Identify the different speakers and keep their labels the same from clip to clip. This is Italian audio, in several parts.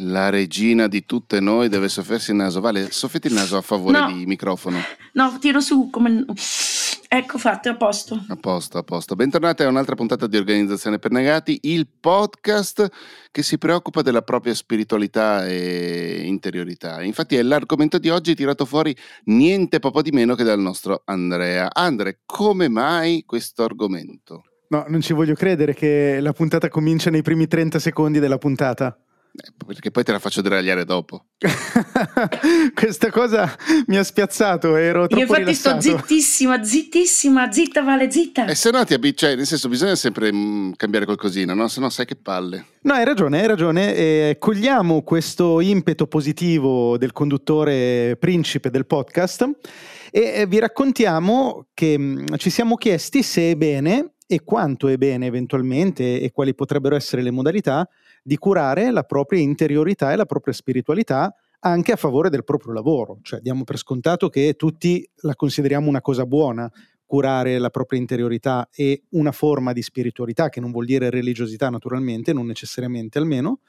Speaker 1: La regina di tutte noi deve soffiarsi il naso. Vale, soffiati il naso a favore
Speaker 2: No.
Speaker 1: di microfono.
Speaker 2: No, tiro su come... Ecco fatto, è a posto.
Speaker 1: A posto, a posto. Bentornati a un'altra puntata di Organizzazione per Negati, il podcast che si preoccupa della propria spiritualità e interiorità. Infatti è l'argomento di oggi tirato fuori niente poco di meno che dal nostro Andrea. Andre, come mai questo argomento?
Speaker 3: No, non ci voglio credere che la puntata comincia nei primi 30 secondi della puntata.
Speaker 1: Perché poi te la faccio deragliare dopo.
Speaker 3: Questa cosa mi ha spiazzato, ero
Speaker 2: Io
Speaker 3: troppo
Speaker 2: infatti sto
Speaker 3: rilassato.
Speaker 2: zittissima, zittissima, zitta Vale, zitta.
Speaker 1: E se no ti abi- cioè, nel senso, bisogna sempre mm, cambiare qualcosina, no? Se no sai che palle.
Speaker 3: No, hai ragione, hai ragione. Eh, cogliamo questo impeto positivo del conduttore principe del podcast e eh, vi raccontiamo che mh, ci siamo chiesti se è bene e quanto è bene eventualmente e quali potrebbero essere le modalità di curare la propria interiorità e la propria spiritualità anche a favore del proprio lavoro. Cioè diamo per scontato che tutti la consideriamo una cosa buona, curare la propria interiorità e una forma di spiritualità, che non vuol dire religiosità naturalmente, non necessariamente almeno.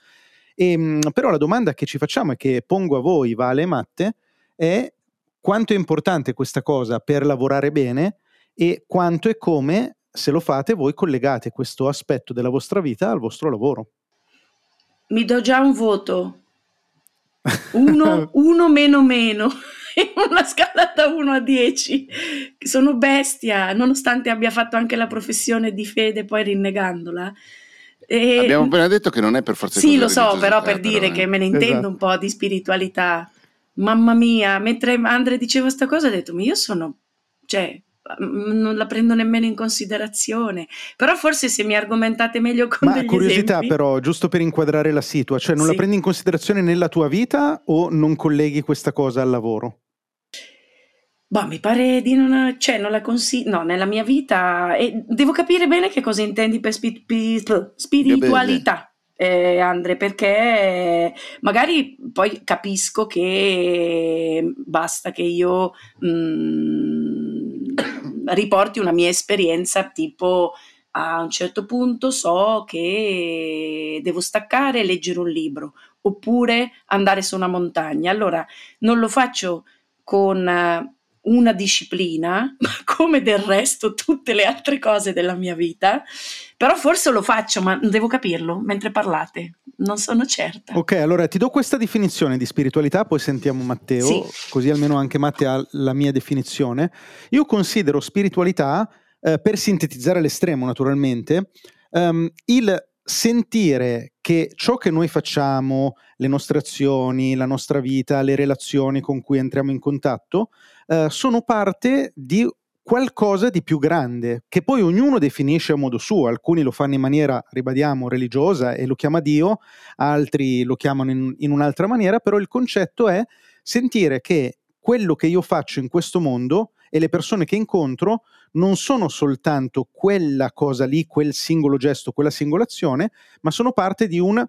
Speaker 3: E, mh, però la domanda che ci facciamo e che pongo a voi, Vale e Matte, è quanto è importante questa cosa per lavorare bene e quanto e come, se lo fate, voi collegate questo aspetto della vostra vita al vostro lavoro.
Speaker 2: Mi do già un voto. Uno, uno meno meno. In una scala da 1 a 10. Sono bestia, nonostante abbia fatto anche la professione di fede, poi rinnegandola. E-
Speaker 1: Abbiamo appena detto che non è per forza
Speaker 2: Sì, lo so, però per dire
Speaker 1: eh.
Speaker 2: che me ne intendo
Speaker 3: Esatto.
Speaker 2: un po' di spiritualità. Mamma mia, mentre Andre diceva sta cosa, ho detto, ma io sono, cioè, non la prendo nemmeno in considerazione. Però forse se mi argomentate meglio con
Speaker 3: Ma curiosità
Speaker 2: esempi.
Speaker 3: però, giusto per inquadrare la situa, cioè non la
Speaker 2: Sì.
Speaker 3: prendi in considerazione nella tua vita o non colleghi questa cosa al lavoro?
Speaker 2: Boh, mi pare di non, cioè, non la consiglio, no, nella mia vita, e devo capire bene che cosa intendi per spi- pi- spiritualità, eh, Andre, perché magari poi capisco che basta che io mm, riporti una mia esperienza, tipo a un certo punto so che devo staccare e leggere un libro, oppure andare su una montagna. Allora, non lo faccio con una disciplina, come del resto tutte le altre cose della mia vita, però forse lo faccio, ma devo capirlo mentre parlate, non sono certa.
Speaker 3: Ok, allora ti do questa definizione di spiritualità, poi sentiamo Matteo,
Speaker 2: Sì.
Speaker 3: così almeno anche Matteo ha la mia definizione. Io considero spiritualità, eh, per sintetizzare all'estremo naturalmente, ehm, il sentire che ciò che noi facciamo, le nostre azioni, la nostra vita, le relazioni con cui entriamo in contatto, eh, sono parte di qualcosa di più grande, che poi ognuno definisce a modo suo, alcuni lo fanno in maniera, ribadiamo, religiosa e lo chiama Dio, altri lo chiamano in, in un'altra maniera, però il concetto è sentire che quello che io faccio in questo mondo e le persone che incontro non sono soltanto quella cosa lì, quel singolo gesto, quella singola azione, ma sono parte di un,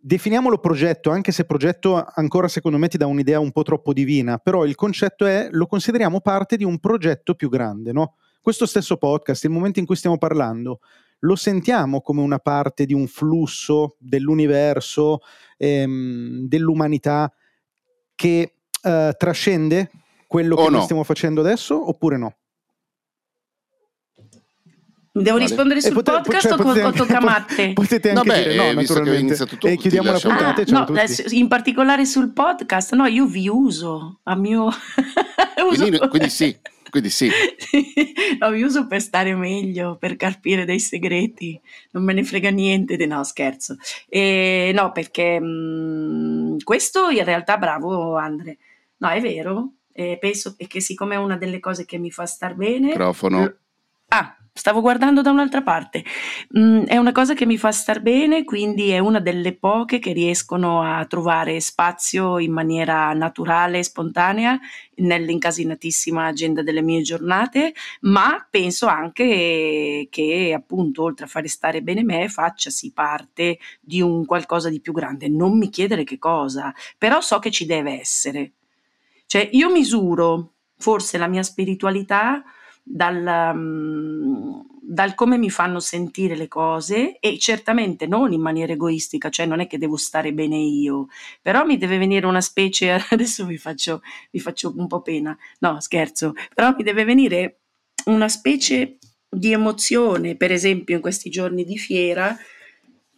Speaker 3: definiamolo progetto, anche se progetto ancora secondo me ti dà un'idea un po' troppo divina, però il concetto è, lo consideriamo parte di un progetto più grande, no? Questo stesso podcast, il momento in cui stiamo parlando, lo sentiamo come una parte di un flusso dell'universo, ehm, dell'umanità che eh, trascende quello
Speaker 1: O
Speaker 3: che
Speaker 1: no.
Speaker 3: stiamo facendo adesso oppure no?
Speaker 2: Devo
Speaker 1: Vale.
Speaker 2: rispondere sul
Speaker 3: pote-
Speaker 2: podcast
Speaker 3: cioè,
Speaker 2: o,
Speaker 3: potete
Speaker 2: o tocca a Matte?
Speaker 3: Potete anche
Speaker 1: Vabbè,
Speaker 3: dire
Speaker 1: eh,
Speaker 3: no,
Speaker 1: avevi
Speaker 3: naturalmente.
Speaker 1: tu,
Speaker 3: e chiudiamo la
Speaker 1: lascio-
Speaker 3: puntata
Speaker 2: Ah, no, in particolare sul podcast, no, io vi uso a mio... uso-
Speaker 1: Quindi, quindi sì, quindi sì.
Speaker 2: no, vi uso per stare meglio, per carpire dei segreti, non me ne frega niente, no scherzo. E, no, perché mm, questo in realtà, bravo Andre, no è vero, e penso che siccome è una delle cose che mi fa star bene...
Speaker 1: Microfono.
Speaker 2: L- Ah, stavo guardando da un'altra parte. Mm, è una cosa che mi fa star bene, quindi è una delle poche che riescono a trovare spazio in maniera naturale e spontanea nell'incasinatissima agenda delle mie giornate, ma penso anche che appunto oltre a fare stare bene me facciasi parte di un qualcosa di più grande. Non mi chiedere che cosa, però so che ci deve essere. Cioè io misuro forse la mia spiritualità dal, mm, dal come mi fanno sentire le cose e certamente non in maniera egoistica, cioè non è che devo stare bene io, però mi deve venire una specie, adesso vi faccio, vi faccio un po' pena, no scherzo, però mi deve venire una specie di emozione, per esempio in questi giorni di fiera,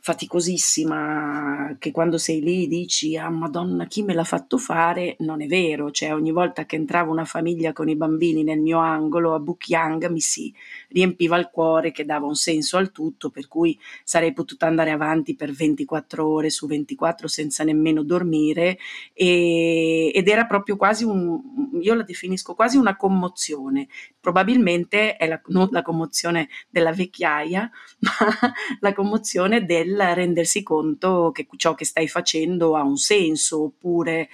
Speaker 2: faticosissima che quando sei lì dici ah madonna chi me l'ha fatto fare? Non è vero cioè ogni volta che entrava una famiglia con i bambini nel mio angolo a Bukyang mi si riempiva il cuore che dava un senso al tutto per cui sarei potuta andare avanti per 24 ore su 24 senza nemmeno dormire e, ed era proprio quasi un io la definisco quasi una commozione. Probabilmente è la, non la commozione della vecchiaia ma la commozione del rendersi conto che ciò che stai facendo ha un senso, oppure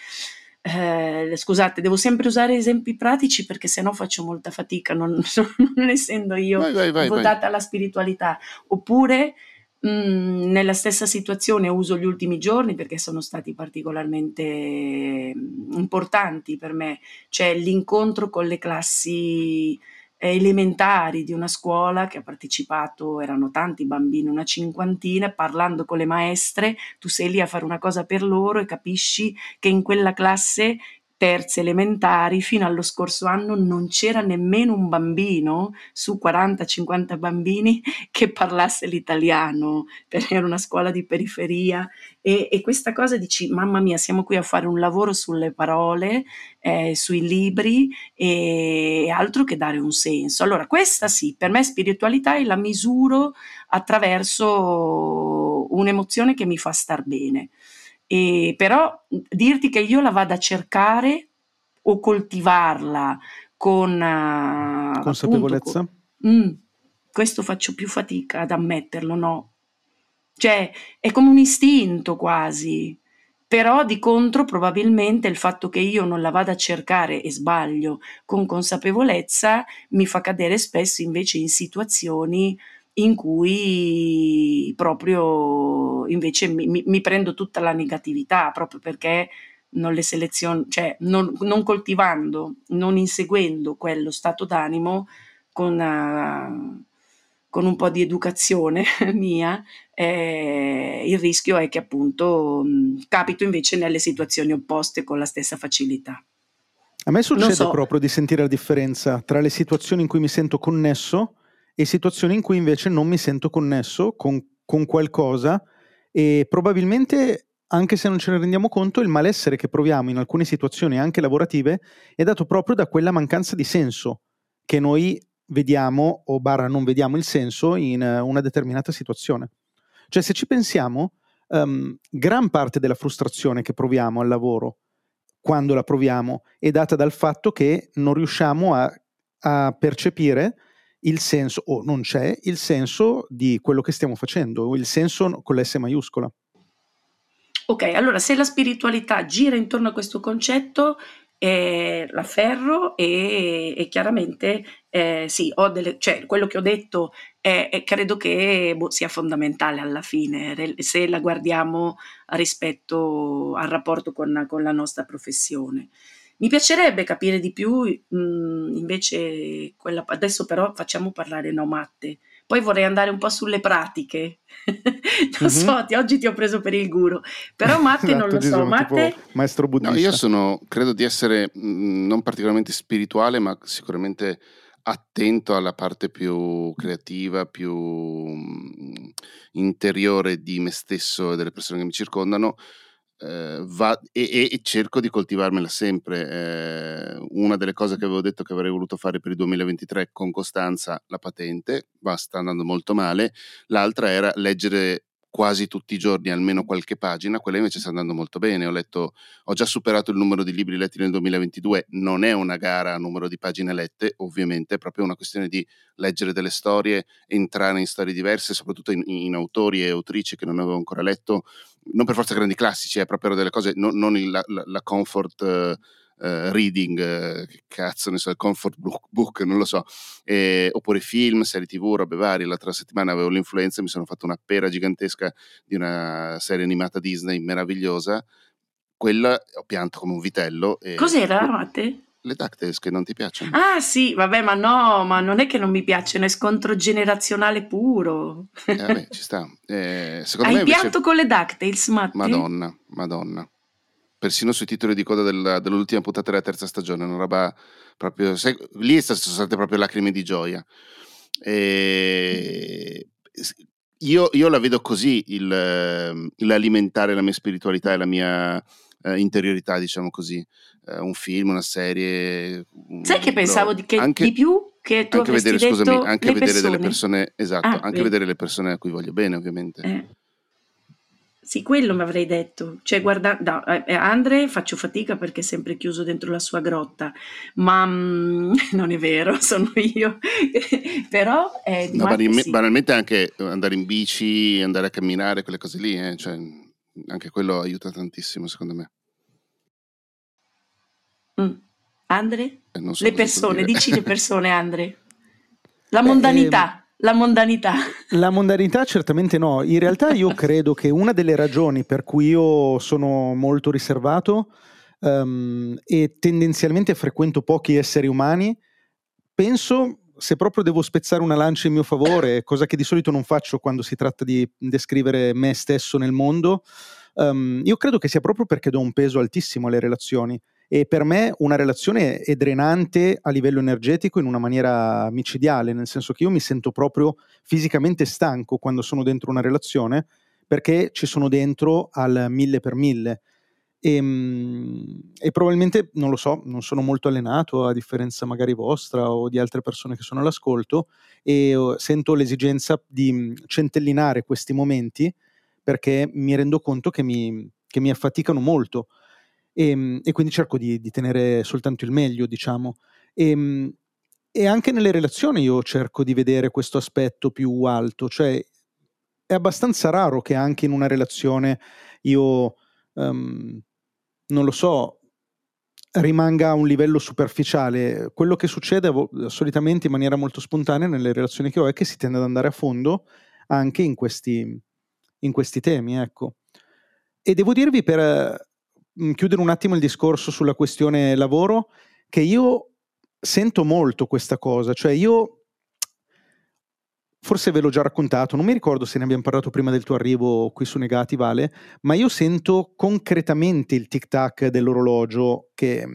Speaker 2: eh, scusate, devo sempre usare esempi pratici perché sennò faccio molta fatica, non, non essendo io vai, vai, vai, votata alla spiritualità, oppure mh, mm, nella stessa situazione uso gli ultimi giorni perché sono stati particolarmente importanti per me, cioè l'incontro con le classi elementari di una scuola che ha partecipato, erano tanti bambini, una cinquantina, parlando con le maestre, tu sei lì a fare una cosa per loro e capisci che in quella classe terze elementari, fino allo scorso anno non c'era nemmeno un bambino su 40-50 bambini che parlasse l'italiano, perché era una scuola di periferia e, e, questa cosa dici, mamma mia, siamo qui a fare un lavoro sulle parole, eh, sui libri e altro che dare un senso. Allora, questa sì, per me spiritualità e la misuro attraverso un'emozione che mi fa star bene. E però dirti che io la vada a cercare o coltivarla con uh,
Speaker 3: consapevolezza?
Speaker 2: Appunto, con, mm, questo faccio più fatica ad ammetterlo, no? Cioè, è come un istinto quasi. Però di contro probabilmente il fatto che io non la vada a cercare e sbaglio con consapevolezza mi fa cadere spesso invece in situazioni in cui proprio invece mi, mi, mi prendo tutta la negatività proprio perché non le seleziono, cioè non, non coltivando, non inseguendo quello stato d'animo con, uh, con un po' di educazione mia, eh, il rischio è che appunto mh, capito invece nelle situazioni opposte con la stessa facilità.
Speaker 3: A me succede so. proprio di sentire la differenza tra le situazioni in cui mi sento connesso e situazioni in cui invece non mi sento connesso con, con qualcosa e probabilmente anche se non ce ne rendiamo conto, il malessere che proviamo in alcune situazioni anche lavorative è dato proprio da quella mancanza di senso che noi vediamo o barra non vediamo il senso in una determinata situazione. Cioè se ci pensiamo, um, gran parte della frustrazione che proviamo al lavoro, quando la proviamo, è data dal fatto che non riusciamo a, a percepire il senso, o non c'è il senso di quello che stiamo facendo, il senso con l'S maiuscola.
Speaker 2: Ok, allora se la spiritualità gira intorno a questo concetto, eh, l'afferro e, e chiaramente eh, sì, delle, cioè, quello che ho detto è, è, credo che boh, sia fondamentale alla fine, se la guardiamo rispetto al rapporto con, con la nostra professione. Mi piacerebbe capire di più, mh, invece, quella, adesso però facciamo parlare no matte. Poi vorrei andare un po' sulle pratiche. non mm-hmm. so, ti, oggi ti ho preso per il guru, però matte esatto, non lo so. Matte...
Speaker 3: Maestro buddista.
Speaker 1: No, io sono, credo di essere mh, non particolarmente spirituale, ma sicuramente attento alla parte più creativa, più mh, interiore di me stesso e delle persone che mi circondano eh, va, e, e, cerco di coltivarmela sempre. Eh, una delle cose che avevo detto che avrei voluto fare per il 2023 con costanza, la patente, ma sta andando molto male. L'altra era leggere quasi tutti i giorni almeno qualche pagina, quella invece sta andando molto bene. Ho letto, ho già superato il numero di libri letti nel 2022, non è una gara a numero di pagine lette, ovviamente, è proprio una questione di leggere delle storie, entrare in storie diverse, soprattutto in, in autori e autrici che non avevo ancora letto, non per forza grandi classici, è proprio delle cose, non, non il, la, la, comfort. Uh, Uh, reading, uh, che cazzo ne so, comfort book, book non lo so, eh, oppure film, serie tv, robe varie. L'altra settimana avevo l'influenza e mi sono fatto una pera gigantesca di una serie animata Disney meravigliosa. Quella ho pianto come un vitello.
Speaker 2: E, Cos'era, Mate?
Speaker 1: Le DuckTales che non ti piacciono?
Speaker 2: Ah sì, vabbè, ma no, ma non è che non mi piacciono, è scontro generazionale puro.
Speaker 1: Eh, vabbè, ci sta. Eh,
Speaker 2: secondo Hai me invece... pianto con le DuckTales, Matti?
Speaker 1: Madonna, madonna. Persino sui titoli di coda del, dell'ultima puntata della terza stagione, una roba proprio... Sai, lì sono state proprio lacrime di gioia. E... Io, io, la vedo così, il, l'alimentare la mia spiritualità e la mia eh, interiorità, diciamo così. Eh, un film, una serie.
Speaker 2: Sai che pensavo di, che anche, di più che tu
Speaker 1: anche vedere,
Speaker 2: scusami,
Speaker 1: anche vedere persone. delle persone, esatto, ah, anche beh. vedere le persone a cui voglio bene, ovviamente.
Speaker 2: Eh. Sì, quello mi avrei detto. Cioè, guarda, no, eh, Andre faccio fatica perché è sempre chiuso dentro la sua grotta, ma mm, non è vero, sono io. Però è
Speaker 1: no, banalmente, sì. banalmente anche andare in bici, andare a camminare, quelle cose lì, eh, cioè, anche quello aiuta tantissimo, secondo me.
Speaker 2: Mm. Andre? Eh, so le persone, dici le persone, Andre. La mondanità. La mondanità.
Speaker 3: La mondanità certamente no. In realtà io credo che una delle ragioni per cui io sono molto riservato um, e tendenzialmente frequento pochi esseri umani, penso, se proprio devo spezzare una lancia in mio favore, cosa che di solito non faccio quando si tratta di descrivere me stesso nel mondo, um, io credo che sia proprio perché do un peso altissimo alle relazioni e per me una relazione è drenante a livello energetico in una maniera micidiale, nel senso che io mi sento proprio fisicamente stanco quando sono dentro una relazione perché ci sono dentro al mille per mille. E, ehm, e, probabilmente non lo so, non sono molto allenato a differenza magari vostra o di altre persone che sono all'ascolto e oh, sento l'esigenza di mm, centellinare questi momenti perché mi rendo conto che mi, che mi affaticano molto e, ehm, e quindi cerco di, di, tenere soltanto il meglio, diciamo. E, ehm, e, anche nelle relazioni io cerco di vedere questo aspetto più alto, cioè è abbastanza raro che anche in una relazione io, um, non lo so, rimanga a un livello superficiale. Quello che succede solitamente in maniera molto spontanea nelle relazioni che ho è che si tende ad andare a fondo anche in questi, in questi temi, ecco. E devo dirvi per, chiudere un attimo il discorso sulla questione lavoro, che io sento molto questa cosa, cioè io forse ve l'ho già raccontato, non mi ricordo se ne abbiamo parlato prima del tuo arrivo qui su Negati, Vale, ma io sento concretamente il tic-tac dell'orologio che,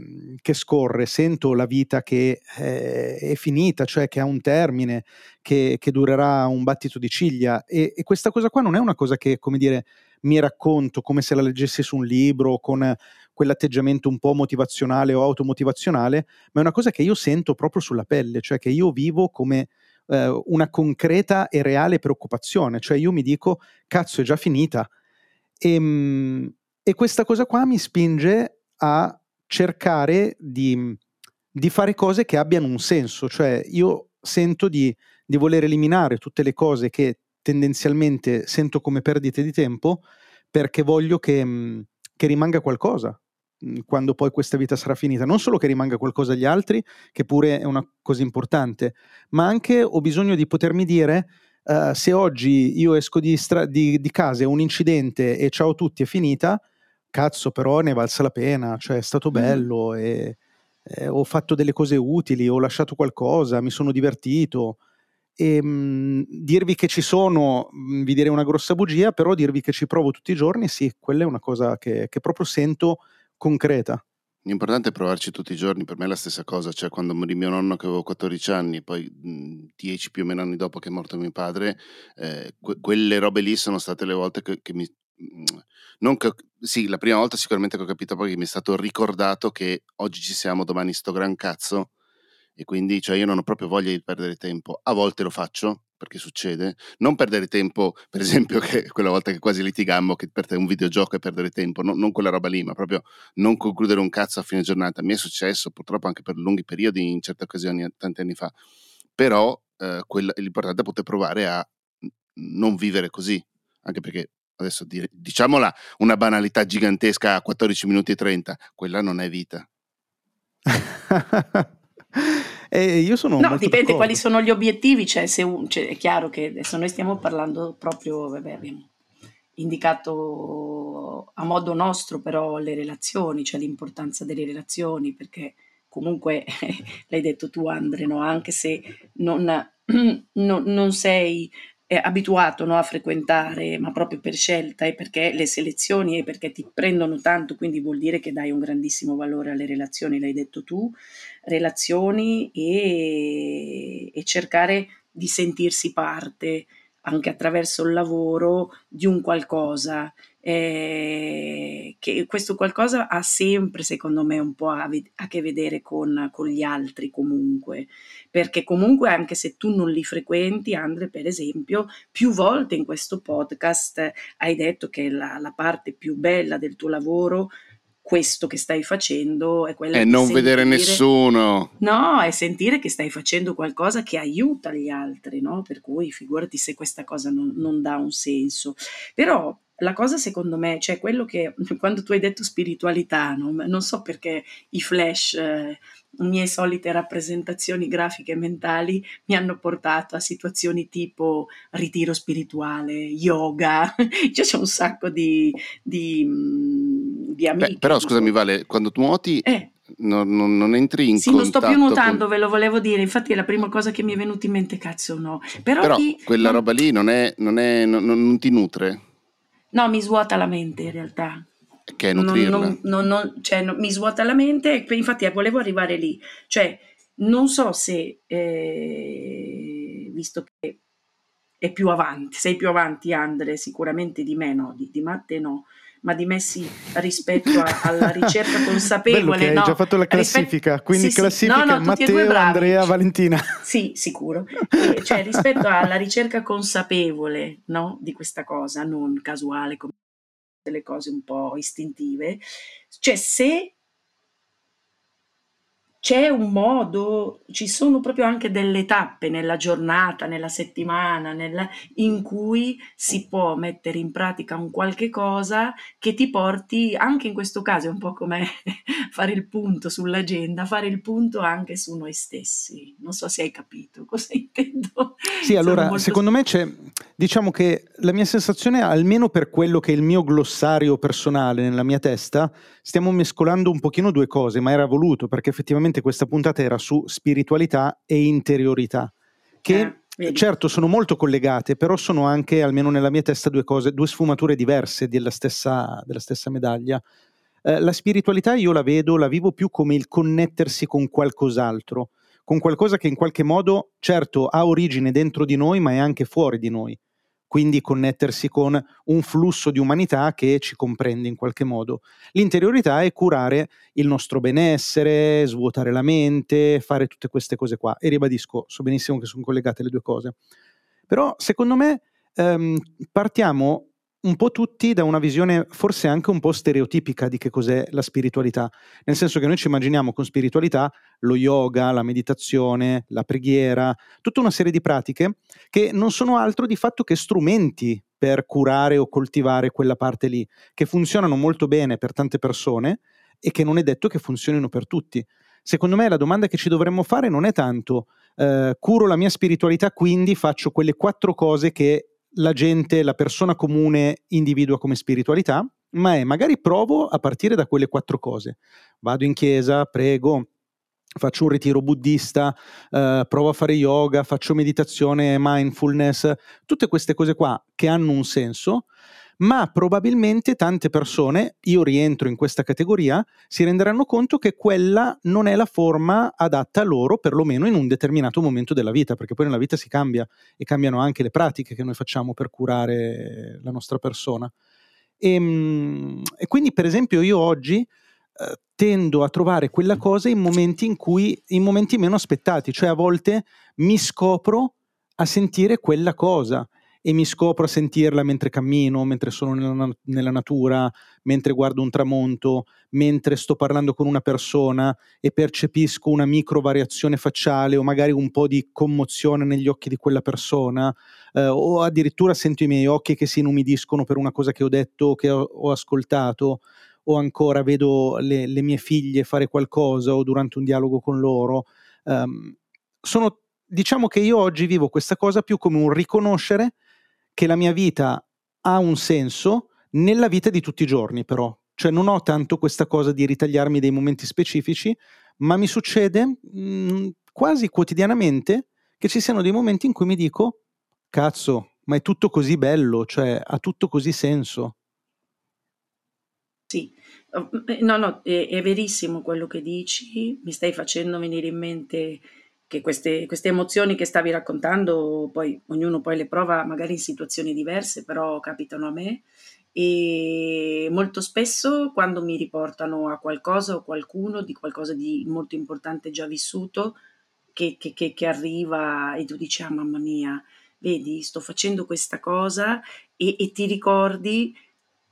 Speaker 3: che scorre, sento la vita che è, eh, è, finita, cioè che ha un termine, che, che durerà un battito di ciglia e, e, questa cosa qua non è una cosa che, come dire, mi racconto come se la leggessi su un libro con quell'atteggiamento un po' motivazionale o automotivazionale, ma è una cosa che io sento proprio sulla pelle, cioè che io vivo come eh, una concreta e reale preoccupazione, cioè io mi dico cazzo è già finita. E, ehm, e questa cosa qua mi spinge a cercare di, di, fare cose che abbiano un senso, cioè io sento di, di voler eliminare tutte le cose che tendenzialmente sento come perdite di tempo perché voglio che, mm, che rimanga qualcosa mm, quando poi questa vita sarà finita. Non solo che rimanga qualcosa agli altri, che pure è una cosa importante, ma anche ho bisogno di potermi dire uh, se oggi io esco di, stra- di, di casa e un incidente e ciao a tutti è finita, cazzo però ne valsa la pena, cioè è stato bello mm. e, e ho fatto delle cose utili, ho lasciato qualcosa, mi sono divertito. E, ehm, mh, dirvi che ci sono, mh, vi direi una grossa bugia, però dirvi che ci provo tutti i giorni, sì, quella è una cosa che, che proprio sento concreta.
Speaker 1: L'importante è provarci tutti i giorni, per me è la stessa cosa, cioè quando morì mio nonno che avevo 14 anni, poi 10 più o meno anni dopo che è morto mio padre, eh, que- quelle robe lì sono state le volte che, che mi... Non che, sì, la prima volta sicuramente che ho capito poi che mi è stato ricordato che oggi ci siamo, domani sto gran cazzo, e quindi cioè, io non ho proprio voglia di perdere tempo. A volte lo faccio perché succede. Non perdere tempo, per esempio, che quella volta che quasi litigammo, che per te un videogioco è perdere tempo, no, non quella roba lì, ma proprio non concludere un cazzo a fine giornata. Mi è successo purtroppo anche per lunghi periodi, in certe occasioni, tanti anni fa. Però eh, quella, l'importante è poter provare a non vivere così, anche perché adesso diciamola una banalità gigantesca a 14 minuti e 30, quella non è vita.
Speaker 3: E io sono
Speaker 2: no, dipende d'accordo. quali sono gli obiettivi, cioè, se un, cioè, è chiaro che adesso noi stiamo parlando proprio, vabbè, abbiamo indicato a modo nostro però le relazioni, cioè l'importanza delle relazioni, perché comunque l'hai detto tu Andre, no? anche se non, non, non sei eh, abituato no, a frequentare, ma proprio per scelta e perché le selezioni e perché ti prendono tanto, quindi vuol dire che dai un grandissimo valore alle relazioni, l'hai detto tu, relazioni e, e cercare di sentirsi parte anche attraverso il lavoro di un qualcosa eh, che questo qualcosa ha sempre, secondo me, un po' a, a che vedere con, con, gli altri comunque, perché comunque anche se tu non li frequenti, Andre, per esempio, più volte in questo podcast hai detto che la, la parte più bella del tuo lavoro questo che stai facendo è quella
Speaker 1: e non
Speaker 2: sentire,
Speaker 1: vedere nessuno.
Speaker 2: No, è sentire che stai facendo qualcosa che aiuta gli altri, no? Per cui figurati se questa cosa non, non dà un senso. Però la cosa secondo me, cioè quello che quando tu hai detto spiritualità, no? non so perché i flash, eh, mie solite rappresentazioni grafiche mentali mi hanno portato a situazioni tipo ritiro spirituale, yoga, cioè c'è un sacco di, di, mm, di amici.
Speaker 1: Beh, però scusami Vale, quando tu nuoti... Eh. Non, non, non, entri in
Speaker 2: sì,
Speaker 1: contatto.
Speaker 2: Sì, non sto più nuotando, con... ve lo volevo dire. Infatti, è la prima cosa che mi è venuta in mente, cazzo, no. Però,
Speaker 1: Però
Speaker 2: chi...
Speaker 1: quella roba lì non, è, non, è, non ti nutre.
Speaker 2: No, mi svuota la mente in realtà.
Speaker 1: Che è nutrirla.
Speaker 2: Non, non, non, cioè, mi svuota la mente e infatti volevo arrivare lì. Cioè, non so se, eh, visto che è più avanti, sei più avanti Andre sicuramente di me, no, di, di Matte no, ma di me sì, rispetto a, alla ricerca consapevole.
Speaker 3: Bello
Speaker 2: no,
Speaker 3: hai già fatto la classifica,
Speaker 2: rispetto,
Speaker 3: quindi
Speaker 2: sì,
Speaker 3: classifica
Speaker 2: sì, no, no,
Speaker 3: Matteo, Andrea, Valentina.
Speaker 2: Sì, sicuro. E, cioè rispetto alla ricerca consapevole no, di questa cosa, non casuale come delle cose un po' istintive, cioè se c'è un modo, ci sono proprio anche delle tappe nella giornata, nella settimana, nella, in cui si può mettere in pratica un qualche cosa che ti porti, anche in questo caso è un po' come fare il punto sull'agenda, fare il punto anche su noi stessi. Non so se hai capito cosa intendo.
Speaker 3: Sì, allora, molto... secondo me c'è, diciamo che la mia sensazione, almeno per quello che è il mio glossario personale nella mia testa, stiamo mescolando un pochino due cose, ma era voluto perché effettivamente questa puntata era su spiritualità e interiorità, che eh, certo sono molto collegate, però sono anche, almeno nella mia testa, due cose, due sfumature diverse della stessa, della stessa medaglia. Eh, la spiritualità io la vedo, la vivo più come il connettersi con qualcos'altro, con qualcosa che in qualche modo, certo, ha origine dentro di noi, ma è anche fuori di noi quindi connettersi con un flusso di umanità che ci comprende in qualche modo. L'interiorità è curare il nostro benessere, svuotare la mente, fare tutte queste cose qua. E ribadisco, so benissimo che sono collegate le due cose. Però secondo me ehm, partiamo un po' tutti da una visione forse anche un po' stereotipica di che cos'è la spiritualità, nel senso che noi ci immaginiamo con spiritualità lo yoga, la meditazione, la preghiera, tutta una serie di pratiche che non sono altro di fatto che strumenti per curare o coltivare quella parte lì, che funzionano molto bene per tante persone e che non è detto che funzionino per tutti. Secondo me la domanda che ci dovremmo fare non è tanto eh, curo la mia spiritualità, quindi faccio quelle quattro cose che la gente, la persona comune individua come spiritualità, ma è magari provo a partire da quelle quattro cose. Vado in chiesa, prego, faccio un ritiro buddista, eh, provo a fare yoga, faccio meditazione, mindfulness, tutte queste cose qua che hanno un senso, ma probabilmente tante persone, io rientro in questa categoria, si renderanno conto che quella non è la forma adatta a loro, perlomeno in un determinato momento della vita, perché poi nella vita si cambia e cambiano anche le pratiche che noi facciamo per curare la nostra persona. E, ehm, e quindi, per esempio, io oggi eh, tendo a trovare quella cosa in momenti in cui, in momenti meno aspettati, cioè a volte mi scopro a sentire quella cosa e mi scopro a sentirla mentre cammino, mentre sono nella, nella, natura, mentre guardo un tramonto, mentre sto parlando con una persona e percepisco una micro variazione facciale o magari un po' di commozione negli occhi di quella persona eh, o addirittura sento i miei occhi che si inumidiscono per una cosa che ho detto o che ho, ho ascoltato o ancora vedo le, le, mie figlie fare qualcosa o durante un dialogo con loro. Um, sono, diciamo che io oggi vivo questa cosa più come un riconoscere che la mia vita ha un senso nella vita di tutti i giorni, però. Cioè non ho tanto questa cosa di ritagliarmi dei momenti specifici, ma mi succede mh, mm, quasi quotidianamente che ci siano dei momenti in cui mi dico, cazzo, ma è tutto così bello, cioè ha tutto così senso.
Speaker 2: Sì, eh, no, no, è, è verissimo quello che dici, mi stai facendo venire in mente che queste, queste emozioni che stavi raccontando, poi ognuno poi le prova magari in situazioni diverse, però capitano a me. E molto spesso quando mi riportano a qualcosa o qualcuno di qualcosa di molto importante già vissuto che, che, che, che arriva e tu dici ah mamma mia vedi sto facendo questa cosa e, e ti ricordi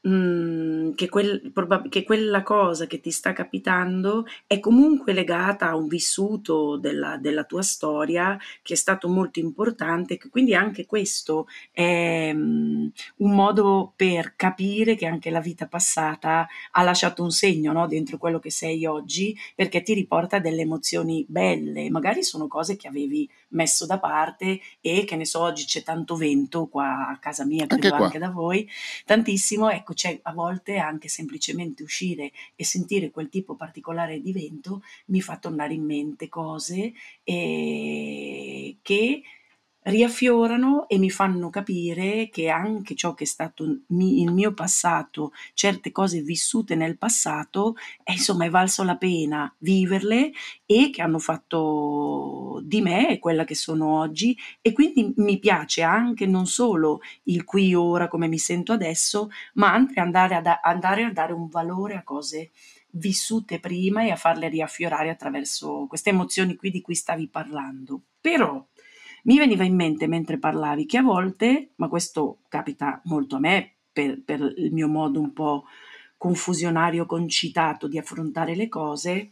Speaker 2: Mhmm, che quel probab che quella cosa che ti sta capitando è comunque legata a un vissuto della della tua storia che è stato molto importante, quindi anche questo è, mhmm, un modo per capire che anche la vita passata ha lasciato un segno, no, dentro quello che sei oggi, perché ti riporta delle emozioni belle, magari sono cose che avevi messo da parte e che ne so, oggi c'è tanto vento qua a casa mia,
Speaker 1: Anche
Speaker 2: credo
Speaker 1: qua.
Speaker 2: anche da voi, tantissimo, ecco, c'è a volte anche semplicemente uscire e sentire quel tipo particolare di vento mi fa tornare in mente cose eh, che riaffiorano e mi fanno capire che anche ciò che è stato mi- il mio passato, certe cose vissute nel passato, eh, insomma è valso la pena viverle e che hanno fatto di me quella che sono oggi e quindi mi piace anche non solo il qui ora come mi sento adesso, ma anche andare a, da- andare a dare un valore a cose vissute prima e a farle riaffiorare attraverso queste emozioni qui di cui stavi parlando. Però mi veniva in mente mentre parlavi che a volte, ma questo capita molto a me per, per il mio modo un po' confusionario, concitato di affrontare le cose,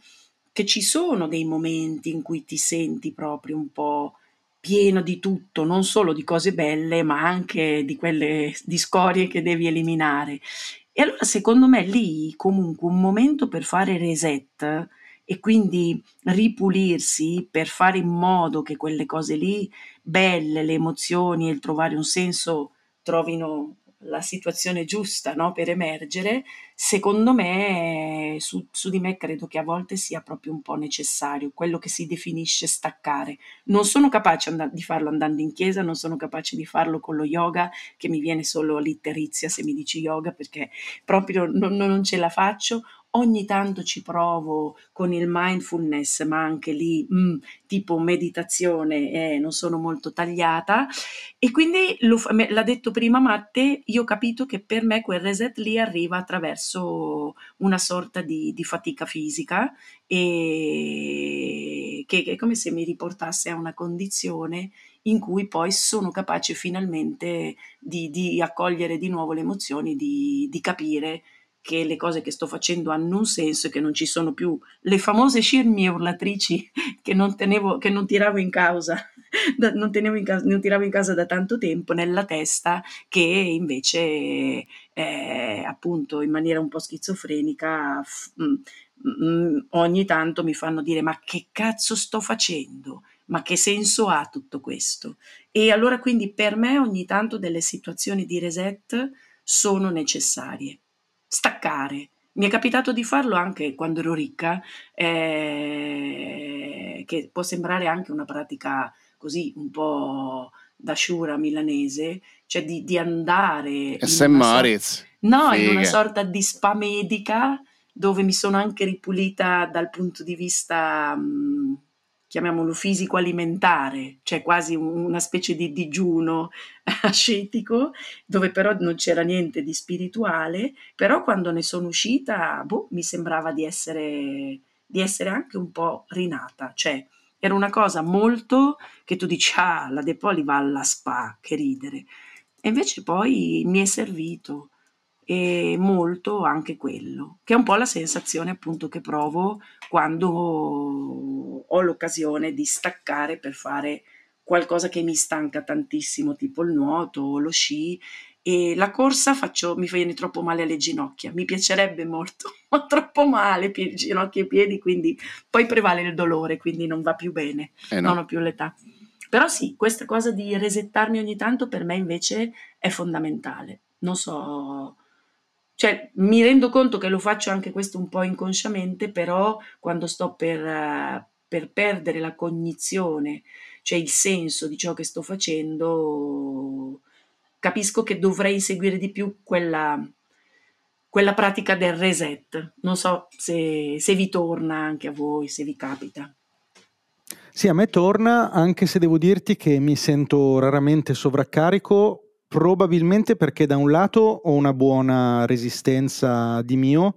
Speaker 2: che ci sono dei momenti in cui ti senti proprio un po' pieno di tutto, non solo di cose belle, ma anche di quelle di scorie che devi eliminare. E allora secondo me lì comunque un momento per fare reset e quindi ripulirsi per fare in modo che quelle cose lì, belle, le emozioni e il trovare un senso, trovino la situazione giusta no, per emergere, secondo me, su, su, di me credo che a volte sia proprio un po' necessario, quello che si definisce staccare. Non sono capace and- di farlo andando in chiesa, non sono capace di farlo con lo yoga, che mi viene solo l'itterizia se mi dici yoga, perché proprio non, non ce la faccio ogni tanto ci provo con il mindfulness, ma anche lì mm, tipo meditazione, eh, non sono molto tagliata. E quindi lo, l'ha detto prima Matte, io ho capito che per me quel reset lì arriva attraverso una sorta di, di fatica fisica e che, che è come se mi riportasse a una condizione in cui poi sono capace finalmente di, di accogliere di nuovo le emozioni, di, di capire che le cose che sto facendo hanno un senso e che non ci sono più le famose scimmie urlatrici che non, tenevo, che non tiravo in causa, da, non, in casa, non tiravo in casa da tanto tempo nella testa che invece eh, appunto in maniera un po' schizofrenica f- mh, mh, ogni tanto mi fanno dire ma che cazzo sto facendo? Ma che senso ha tutto questo? E allora quindi per me ogni tanto delle situazioni di reset sono necessarie staccare. Mi è capitato di farlo anche quando ero ricca, eh, che può sembrare anche una pratica così un po' da sciura milanese, cioè di, di andare...
Speaker 1: E St. Moritz.
Speaker 2: No, Figa. in una sorta di spa medica dove mi sono anche ripulita dal punto di vista... Mh, chiamiamolo fisico alimentare, cioè quasi una specie di digiuno ascetico, dove però non c'era niente di spirituale, però quando ne sono uscita, boh, mi sembrava di essere, di essere anche un po' rinata, cioè era una cosa molto che tu dici, ah, la De Poli va alla spa, che ridere. E invece poi mi è servito e molto anche quello, che è un po' la sensazione appunto che provo quando ho l'occasione di staccare per fare qualcosa che mi stanca tantissimo, tipo il nuoto o lo sci e la corsa faccio, mi viene troppo male alle ginocchia, mi piacerebbe molto, ma troppo male, pie, ginocchia e piedi, quindi poi prevale il dolore, quindi non va più bene, eh no. non ho più l'età. Però sì, questa cosa di resettarmi ogni tanto per me invece è fondamentale. Non so, cioè mi rendo conto che lo faccio anche questo un po' inconsciamente, però quando sto per, per perdere la cognizione, cioè il senso di ciò che sto facendo, capisco che dovrei seguire di più quella, quella pratica del reset. Non so se, se vi torna anche a voi, se vi capita.
Speaker 3: Sì, a me torna, anche se devo dirti che mi sento raramente sovraccarico, probabilmente perché da un lato ho una buona resistenza di mio,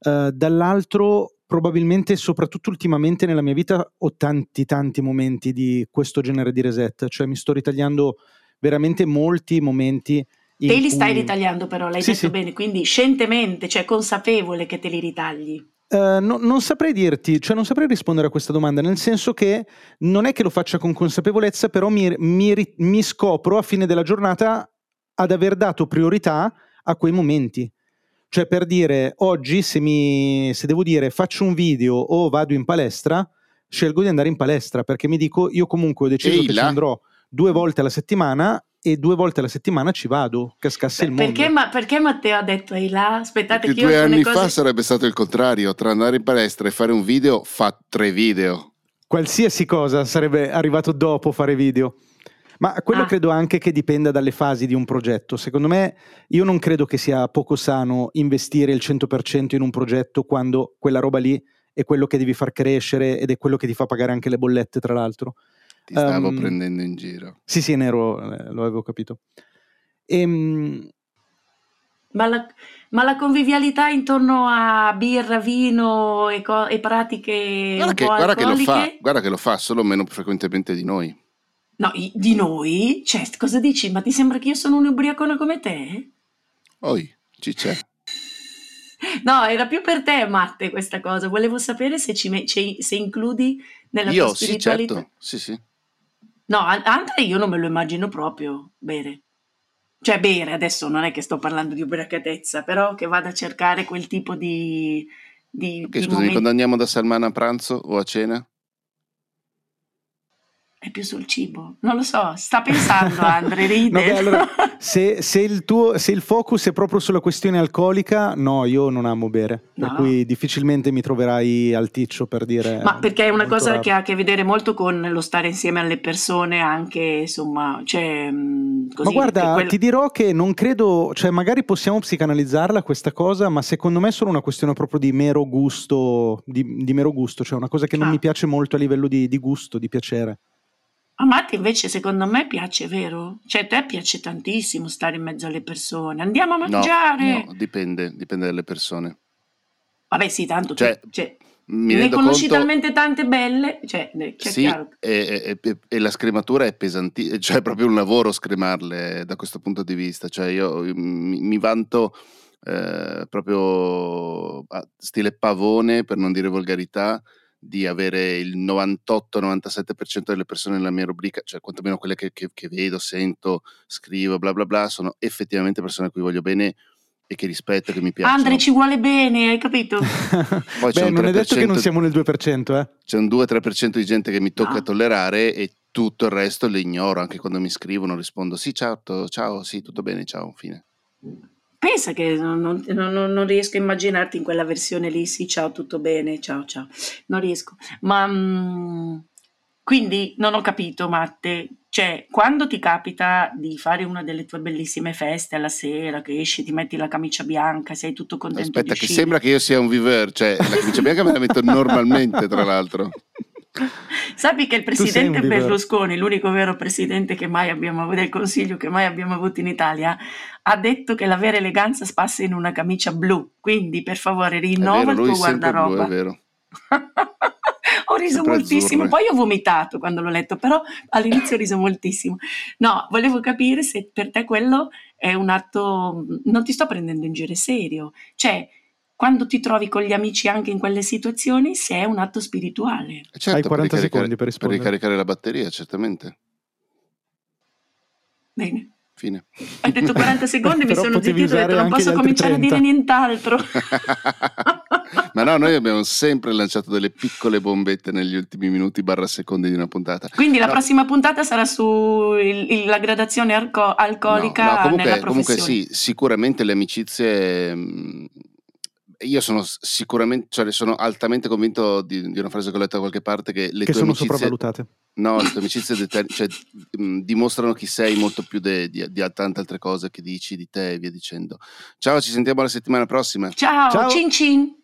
Speaker 3: eh, dall'altro probabilmente, soprattutto ultimamente nella mia vita, ho tanti tanti momenti di questo genere di reset, cioè mi sto ritagliando veramente molti momenti
Speaker 2: Te li stai ritagliando però, l'hai sì, detto sì. bene, quindi scientemente, cioè consapevole che te li ritagli.
Speaker 3: Uh, no, non saprei dirti, cioè non saprei rispondere a questa domanda, nel senso che non è che lo faccia con consapevolezza, però mi, mi, mi scopro a fine della giornata ad aver dato priorità a quei momenti. Cioè per dire, oggi se, mi, se devo dire faccio un video o vado in palestra, scelgo di andare in palestra perché mi dico io comunque ho deciso Ehi, che là. ci andrò due volte alla settimana e due volte alla settimana ci vado, cascasse il mondo.
Speaker 2: Perché, ma, perché Matteo ha detto ehi là? Aspettate
Speaker 1: perché che due anni cose... fa sarebbe stato il contrario, tra andare in palestra e fare un video fa tre video.
Speaker 3: Qualsiasi cosa sarebbe arrivato dopo fare video. Ma quello ah. credo anche che dipenda dalle fasi di un progetto. Secondo me, io non credo che sia poco sano investire il 100% in un progetto quando quella roba lì è quello che devi far crescere ed è quello che ti fa pagare anche le bollette, tra l'altro.
Speaker 1: Ti stavo um, prendendo in giro.
Speaker 3: Sì, sì, nero, eh, lo avevo capito. Ehm...
Speaker 2: Ma, la, ma, la, convivialità intorno a birra, vino e, co- e pratiche guarda che,
Speaker 1: guarda che, lo fa, guarda che lo fa, solo meno frequentemente di noi.
Speaker 2: No, di noi? Cioè, cosa dici? Ma ti sembra che io sono un ubriacone come te?
Speaker 1: Oi, ci c'è.
Speaker 2: No, era più per te, Matte, questa cosa. Volevo sapere se, ci me- se includi nella
Speaker 1: io,
Speaker 2: tua spiritualità.
Speaker 1: Sì, certo. Sì, sì.
Speaker 2: No, Andre io non me lo immagino proprio bere. Cioè bere, adesso non è che sto parlando di ubriacatezza, però che vada a cercare quel tipo di... di,
Speaker 1: ok,
Speaker 2: di
Speaker 1: scusami, momenti... quando andiamo da Salmana a pranzo o a cena?
Speaker 2: È più sul cibo. Non lo so, sta pensando Andre, ride.
Speaker 3: no, allora, se, se, il tuo, se, il focus è proprio sulla questione alcolica, no, io non amo bere, no. per cui difficilmente mi troverai al ticcio per dire...
Speaker 2: Ma perché è una cosa raro. che ha a che vedere molto con lo stare insieme alle persone, anche insomma, cioè... Mm, così,
Speaker 3: ma guarda, quel... ti dirò che non credo, cioè magari possiamo psicanalizzarla questa cosa, ma secondo me è solo una questione proprio di mero gusto, di, di mero gusto, cioè una cosa che non ah. mi piace molto a livello di, di gusto, di piacere.
Speaker 2: A Matti invece secondo me piace, vero? Cioè a te piace tantissimo stare in mezzo alle persone. Andiamo a mangiare.
Speaker 1: No, no dipende, dipende dalle persone.
Speaker 2: Vabbè sì, tanto cioè, tu, cioè, ne conosci conto... talmente tante belle, cioè,
Speaker 1: sì, e, e, e, la scrematura è pesantissima, cioè è proprio un lavoro scremarle da questo punto di vista, cioè io mi, mi vanto eh, proprio stile pavone, per non dire volgarità, di avere il 98-97% delle persone nella mia rubrica, cioè quantomeno quelle che, che, che, vedo, sento, scrivo, bla bla bla, sono effettivamente persone a cui voglio bene e che rispetto, che mi piacciono.
Speaker 2: Andre ci vuole bene, hai capito?
Speaker 3: Poi Beh, non è detto che non siamo nel 2%, eh?
Speaker 1: C'è un 2-3% di gente che mi tocca no. tollerare e tutto il resto le ignoro, anche quando mi scrivono rispondo sì, ciao, ciao, sì, tutto bene, ciao, fine.
Speaker 2: Pensa che non, non, non, non, riesco a immaginarti in quella versione lì, sì, ciao, tutto bene, ciao, ciao. Non riesco. Ma mh, mm, quindi non ho capito, Matte. Cioè, quando ti capita di fare una delle tue bellissime feste alla sera, che esci, ti metti la camicia bianca, sei tutto contento
Speaker 1: Aspetta, che sembra che io sia un viveur, cioè la camicia bianca me la metto normalmente, tra l'altro.
Speaker 2: Sappi che il presidente Berlusconi, l'unico vero presidente che mai abbiamo avuto, del Consiglio che mai abbiamo avuto in Italia, ha detto che la vera eleganza spassa in una camicia blu. Quindi, per favore, rinnova vero, il tuo guardaroba. Blu, è vero. ho riso Sempre moltissimo, azzurre. poi ho vomitato quando l'ho letto, però all'inizio ho riso moltissimo. No, volevo capire se per te quello è un atto, non ti sto prendendo in giro, è serio. Cioè, quando ti trovi con gli amici anche in quelle situazioni, se è un atto spirituale.
Speaker 1: Eh, certo, Hai 40 per secondi per rispondere. Per ricaricare la batteria, certamente.
Speaker 2: Bene.
Speaker 1: Fine.
Speaker 2: Hai detto 40 secondi, mi sono zittito e ho detto non posso cominciare 30. a dire nient'altro.
Speaker 1: Ma no, noi abbiamo sempre lanciato delle piccole bombette negli ultimi minuti barra secondi di una puntata.
Speaker 2: Quindi la
Speaker 1: no.
Speaker 2: prossima puntata sarà sulla gradazione alco- alcolica
Speaker 1: no, no, comunque,
Speaker 2: comunque
Speaker 1: sì, sicuramente le amicizie mm, io sono sicuramente, cioè sono altamente convinto di, di, una frase che ho letto da qualche parte che le
Speaker 3: che
Speaker 1: tue
Speaker 3: sono
Speaker 1: amicizie,
Speaker 3: sopravvalutate.
Speaker 1: No, le tue amicizie deter- cioè, mh, dimostrano chi sei molto più de, di, di, tante altre cose che dici di te e via dicendo. Ciao, ci sentiamo la settimana prossima.
Speaker 2: Ciao, Ciao. cin cin.